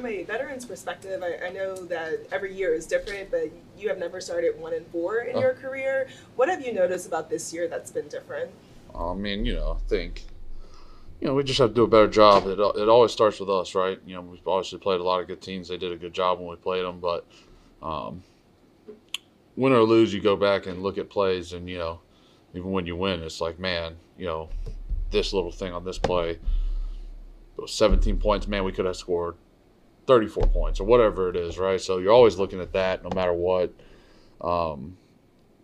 from a veteran's perspective, I, I, know that every year is different, but you have never started one and four in oh. your career. What have you noticed about this year that's been different? I mean, you know, I think, you know, we just have to do a better job. It, it always starts with us, right? You know, we've obviously played a lot of good teams. They did a good job when we played them, but um, win or lose, you go back and look at plays, and, you know, even when you win, it's like, man, you know, this little thing on this play was 17 points. Man, we could have scored 34 points or whatever it is, right? So you're always looking at that no matter what. Um,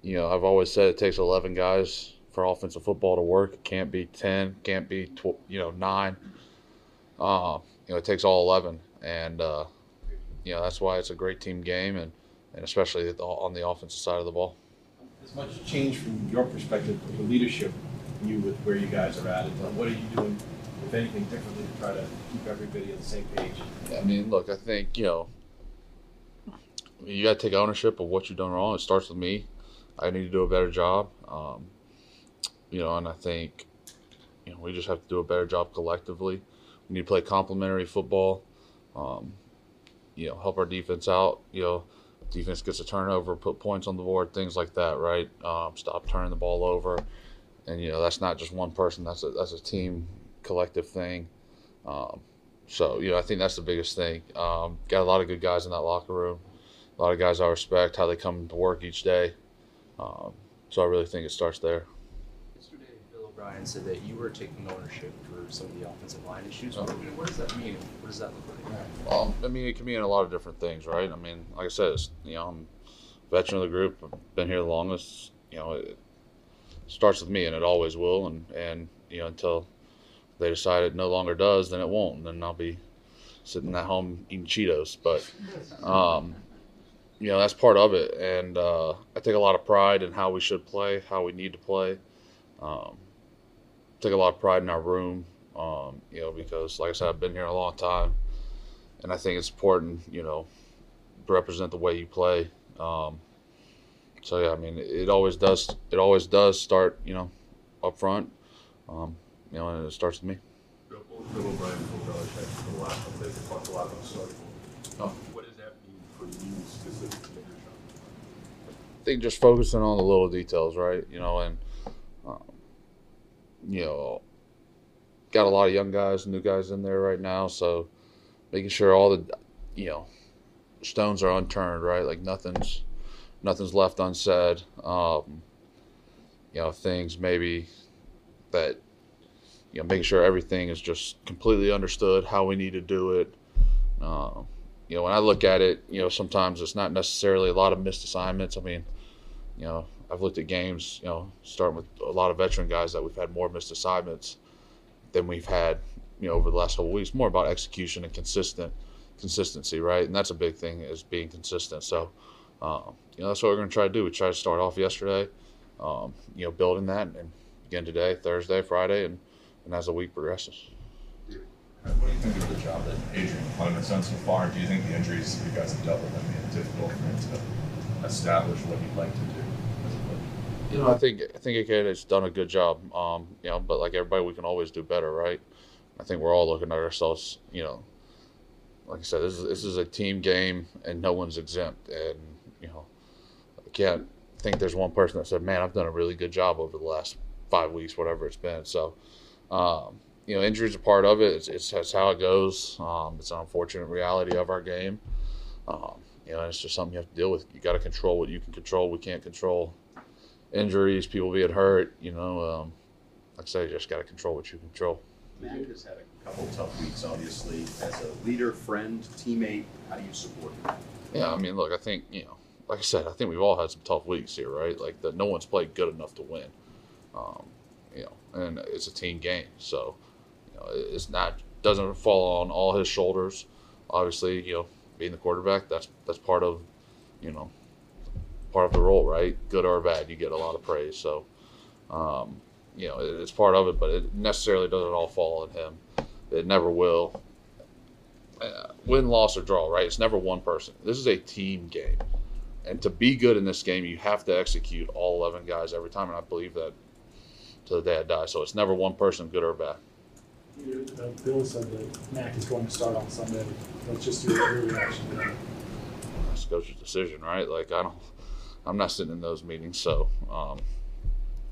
you know, I've always said it takes 11 guys for offensive football to work. It can't be 10, can't be, tw- you know, nine. Uh, you know, it takes all 11. And, uh, you know, that's why it's a great team game and, and especially on the offensive side of the ball. As much change from your perspective the leadership you with where you guys are at, and what are you doing, anything, differently to try to keep everybody on the same page? I mean, look, I think you know, you got to take ownership of what you've done wrong. It starts with me. I need to do a better job. Um, you know, and I think you know we just have to do a better job collectively. We need to play complementary football. Um, you know, help our defense out. You know, defense gets a turnover, put points on the board, things like that, right? Um, stop turning the ball over and you know that's not just one person. That's a that's a team collective thing. Um, so you know I think that's the biggest thing. Um, got a lot of good guys in that locker room. A lot of guys I respect how they come to work each day. Um, so I really think it starts there. Yesterday, Bill O'Brien said that you were taking ownership for some of the offensive line issues. What, what does that mean? What does that look like? Um, I mean, it can mean a lot of different things, right? I mean, like I said, you know, I'm a veteran of the group. I've been here the longest. You know, it, starts with me, and it always will. And and you know until they decide it no longer does, then it won't. And then I'll be sitting at home eating Cheetos. But um, you know that's part of it, and uh, I take a lot of pride in how we should play, how we need to play. Um, take a lot of pride in our room, um, you know, because like I said, I've been here a long time, and I think it's important, you know, to represent the way you play. Um, so yeah, I mean, it always does. It always does start, you know, up front. Um, you know, and it starts with me. Bill, O'Brien, Bill Belichick, the last couple days, talked a lot about starting. Oh. What does that mean for you specifically in your job? I think just focusing on the little details, right? You know, and um, you know, got a lot of young guys, new guys in there right now, so making sure all the, you know, stones are unturned, right? Like nothing's nothing's left unsaid. Um, you know, things maybe that you know, making sure everything is just completely understood how we need to do it. Uh, you know, when I look at it, you know, sometimes it's not necessarily a lot of missed assignments. I mean, you know, I've looked at games, you know, starting with a lot of veteran guys that we've had more missed assignments than we've had, you know, over the last couple weeks. More about execution and consistent consistency, right? And that's a big thing is being consistent. So, um, you know, that's what we're going to try to do. We tried to start off yesterday, um, you know, building that, and again today, Thursday, Friday, and, and as the week progresses. What do you think of the job that Adrian Klemm's done so far? Do you think the injuries you guys have dealt with have made it difficult for him to establish what he'd like to do? You know, I think I think AK has done a good job. Um, you know, but like everybody, we can always do better, right? I think we're all looking at ourselves. You know, like I said, this is this is a team game, and no one's exempt. And you know, I can't think there's one person that said, "Man, I've done a really good job over the last five weeks, whatever it's been." So, um, you know, injuries are part of it. It's, it's that's how it goes. Um, it's an unfortunate reality of our game. Um, you know, it's just something you have to deal with. You got to control what you can control. We can't control injuries, people being hurt. You know, um, like I say, you just got to control what you control. Mac has had a couple tough weeks, obviously. As a leader, friend, teammate, how do you support him? Yeah, I mean, look, I think you know like I said, I think we've all had some tough weeks here, right? Like that, no one's played good enough to win. Um, you know, and it's a team game, so you know, it's not doesn't fall on all his shoulders. Obviously, you know, being the quarterback, that's that's part of, you know, part of the role, right? Good or bad, you get a lot of praise. So, um, you know, it, it's part of it, but it necessarily doesn't all fall on him. It never will. Uh, win, loss, or draw, right? It's never one person. This is a team game and to be good in this game, you have to execute all 11 guys every time. And I believe that to the day I die. So it's never one person, good or bad. Uh, Bill said that Mac is going to start on Sunday. What's just your, your reaction to that? That's the coach's decision, right? Like I don't, I'm not sitting in those meetings, so um,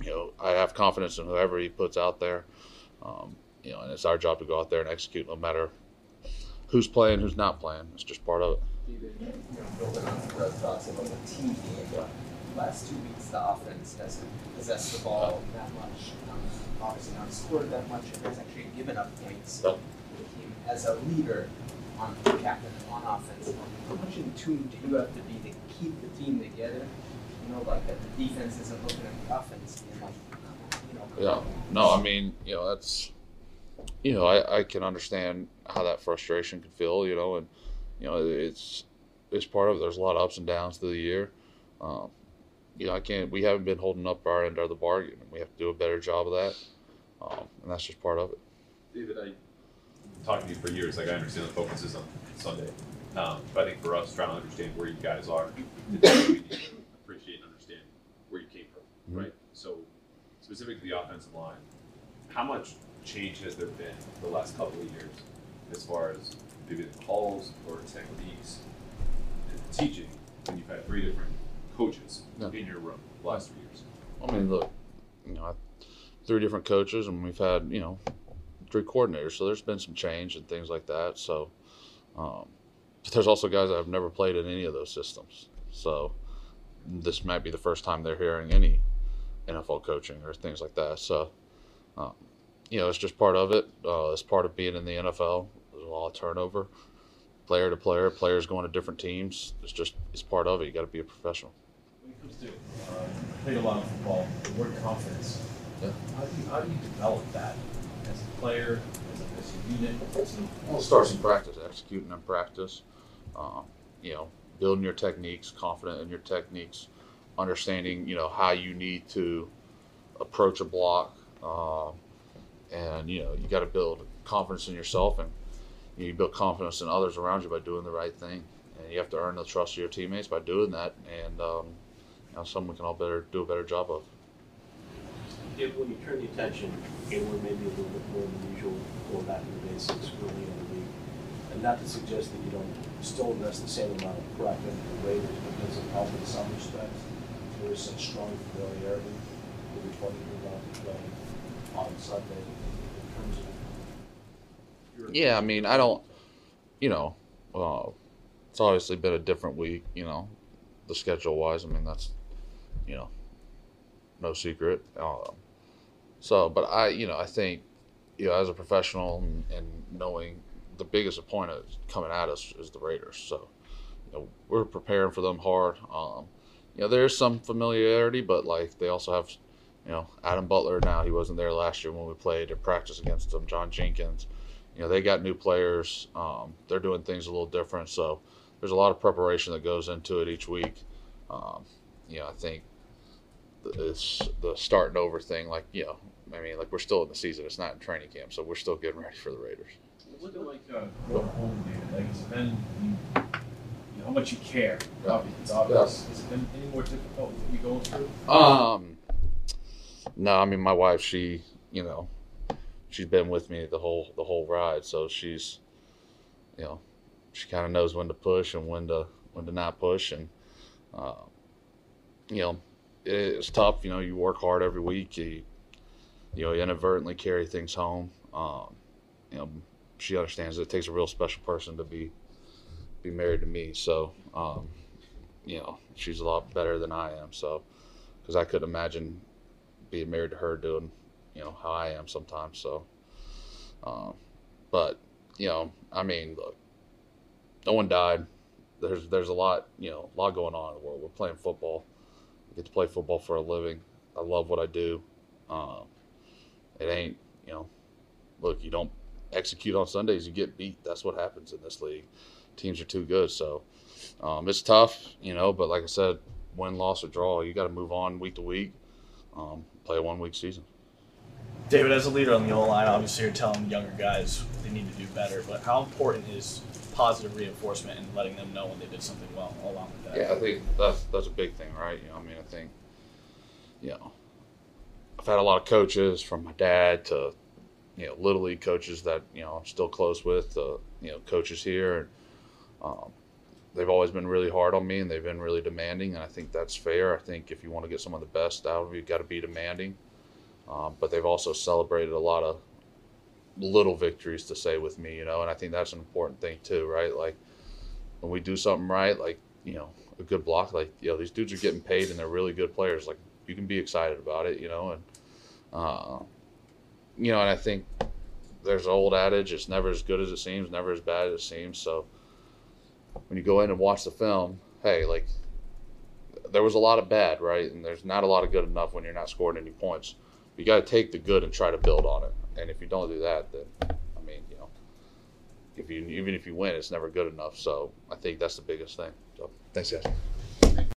you know I have confidence in whoever he puts out there. Um, you know, and it's our job to go out there and execute, no matter who's playing, who's not playing. It's just part of it. David, you know, building on Fred's thoughts about the team game, but last two weeks the offense hasn't possessed the ball that much. Um, obviously not scored that much, and has actually given up points to the team. As a leader, on captain on offense, how much in tune do you have to be to keep the team together? You know, like that the defense isn't looking at the offense and like, you know. Yeah. No, I mean, you know, that's, you know, I, I can understand how that frustration can feel, you know, and, you know, it's, it's part of it. There's a lot of ups and downs through the year. Um, you know, I can't, we haven't been holding up our end of the bargain. and We have to do a better job of that. Um, and that's just part of it. David, I, talking to you for years, like I understand the focus is on Sunday. Um, but I think for us, trying to understand where you guys are, today, we need to appreciate and understand where you came from, Mhm. right? So specific to the offensive line, how much change has there been the last couple of years as far as maybe the calls or techniques and teaching when you've had three different coaches Yeah. in your room the last three years? I mean, look, you know, I- three different coaches, and we've had, you know, three coordinators. So there's been some change and things like that. So, um, but there's also guys that have never played in any of those systems. So this might be the first time they're hearing any NFL coaching or things like that. So, um, you know, it's just part of it. Uh, it's part of being in the NFL. There's a lot of turnover, player to player, players going to different teams. It's just it's part of it. You got to be a professional. Comes uh, played a lot of football, the word confidence. Yeah. How do you, how do you develop that as a player, as a, as a unit? Well, it starts in practice, executing in practice. Um, you know, building your techniques, confident in your techniques, understanding you know how you need to approach a block, um, and you know you got to build confidence in yourself, and you build confidence in others around you by doing the right thing, and you have to earn the trust of your teammates by doing that, and um, you know something we can all better do a better job of. If, when you turn the attention inward, maybe a little bit more than usual, going back to the basics early in the week, and not to suggest that you don't still invest the same amount of prep into the Raiders, does it in some respects? There is such strong familiarity with one you're about to play on Sunday in terms of. Yeah, I mean, I don't, you know, uh, it's obviously been a different week, you know, the schedule wise. I mean, that's, you know, no secret. Um, so, but I, you know, I think, you know, as a professional and, and knowing the biggest opponent coming at us is the Raiders. So, you know, we're preparing for them hard. Um, you know, there's some familiarity, but like they also have, you know, Adam Butler now. He wasn't there last year when we played at practice against them. John Jenkins you know they got new players um, they're doing things a little different so there's a lot of preparation that goes into it each week um, you know i think it's the starting over thing like you know i mean like we're still in the season it's not in training camp so we're still getting ready for the raiders What's it like, uh, going home, David? Like, has it been, you, you know, how much you care? Yeah. Obvi- It's obvious. Has it been any more difficult with what you're going through? um no i mean my wife she you know she's been with me the whole the whole ride so she's you know she kind of knows when to push and when to when to not push and uh, you know it's tough you know you work hard every week you you know you inadvertently carry things home um, you know she understands it. Takes a real special person to be be married to me. So um, you know she's a lot better than I am. So because I couldn't imagine being married to her doing you know how I am sometimes. So um, but you know I mean look no one died. There's there's a lot you know a lot going on in the world. We're playing football I get to play football for a living. I love what I do. Um, it ain't you know look you don't execute on Sundays you get beat. That's what happens in this league. Teams are too good. So um, it's tough you know but like I said win loss or draw you got to move on week to week um, play a one week season. David, as a leader on the O line, obviously you're telling younger guys they need to do better, but how important is positive reinforcement and letting them know when they did something well along with that? Yeah, I think that's that's a big thing, right? You know, I mean, I think, you know, I've had a lot of coaches from my dad to you know little league coaches that you know I'm still close with, uh, you know coaches here, and um, they've always been really hard on me and they've been really demanding, and I think that's fair. I think if you want to get some of the best out of you, you got to be demanding. Um, but they've also celebrated a lot of little victories to say with me, you know, and I think that's an important thing too, right? Like when we do something right, like you know, a good block, like you know, these dudes are getting paid and they're really good players. Like you can be excited about it, you know, and uh, you know, and I think there's an old adage: it's never as good as it seems, never as bad as it seems. So when you go in and watch the film, hey, like there was a lot of bad, right? And there's not a lot of good enough when you're not scoring any points. You got to take the good and try to build on it. And if you don't do that, then I mean, you know, if you even if you win, it's never good enough. So I think that's the biggest thing. So thanks, guys.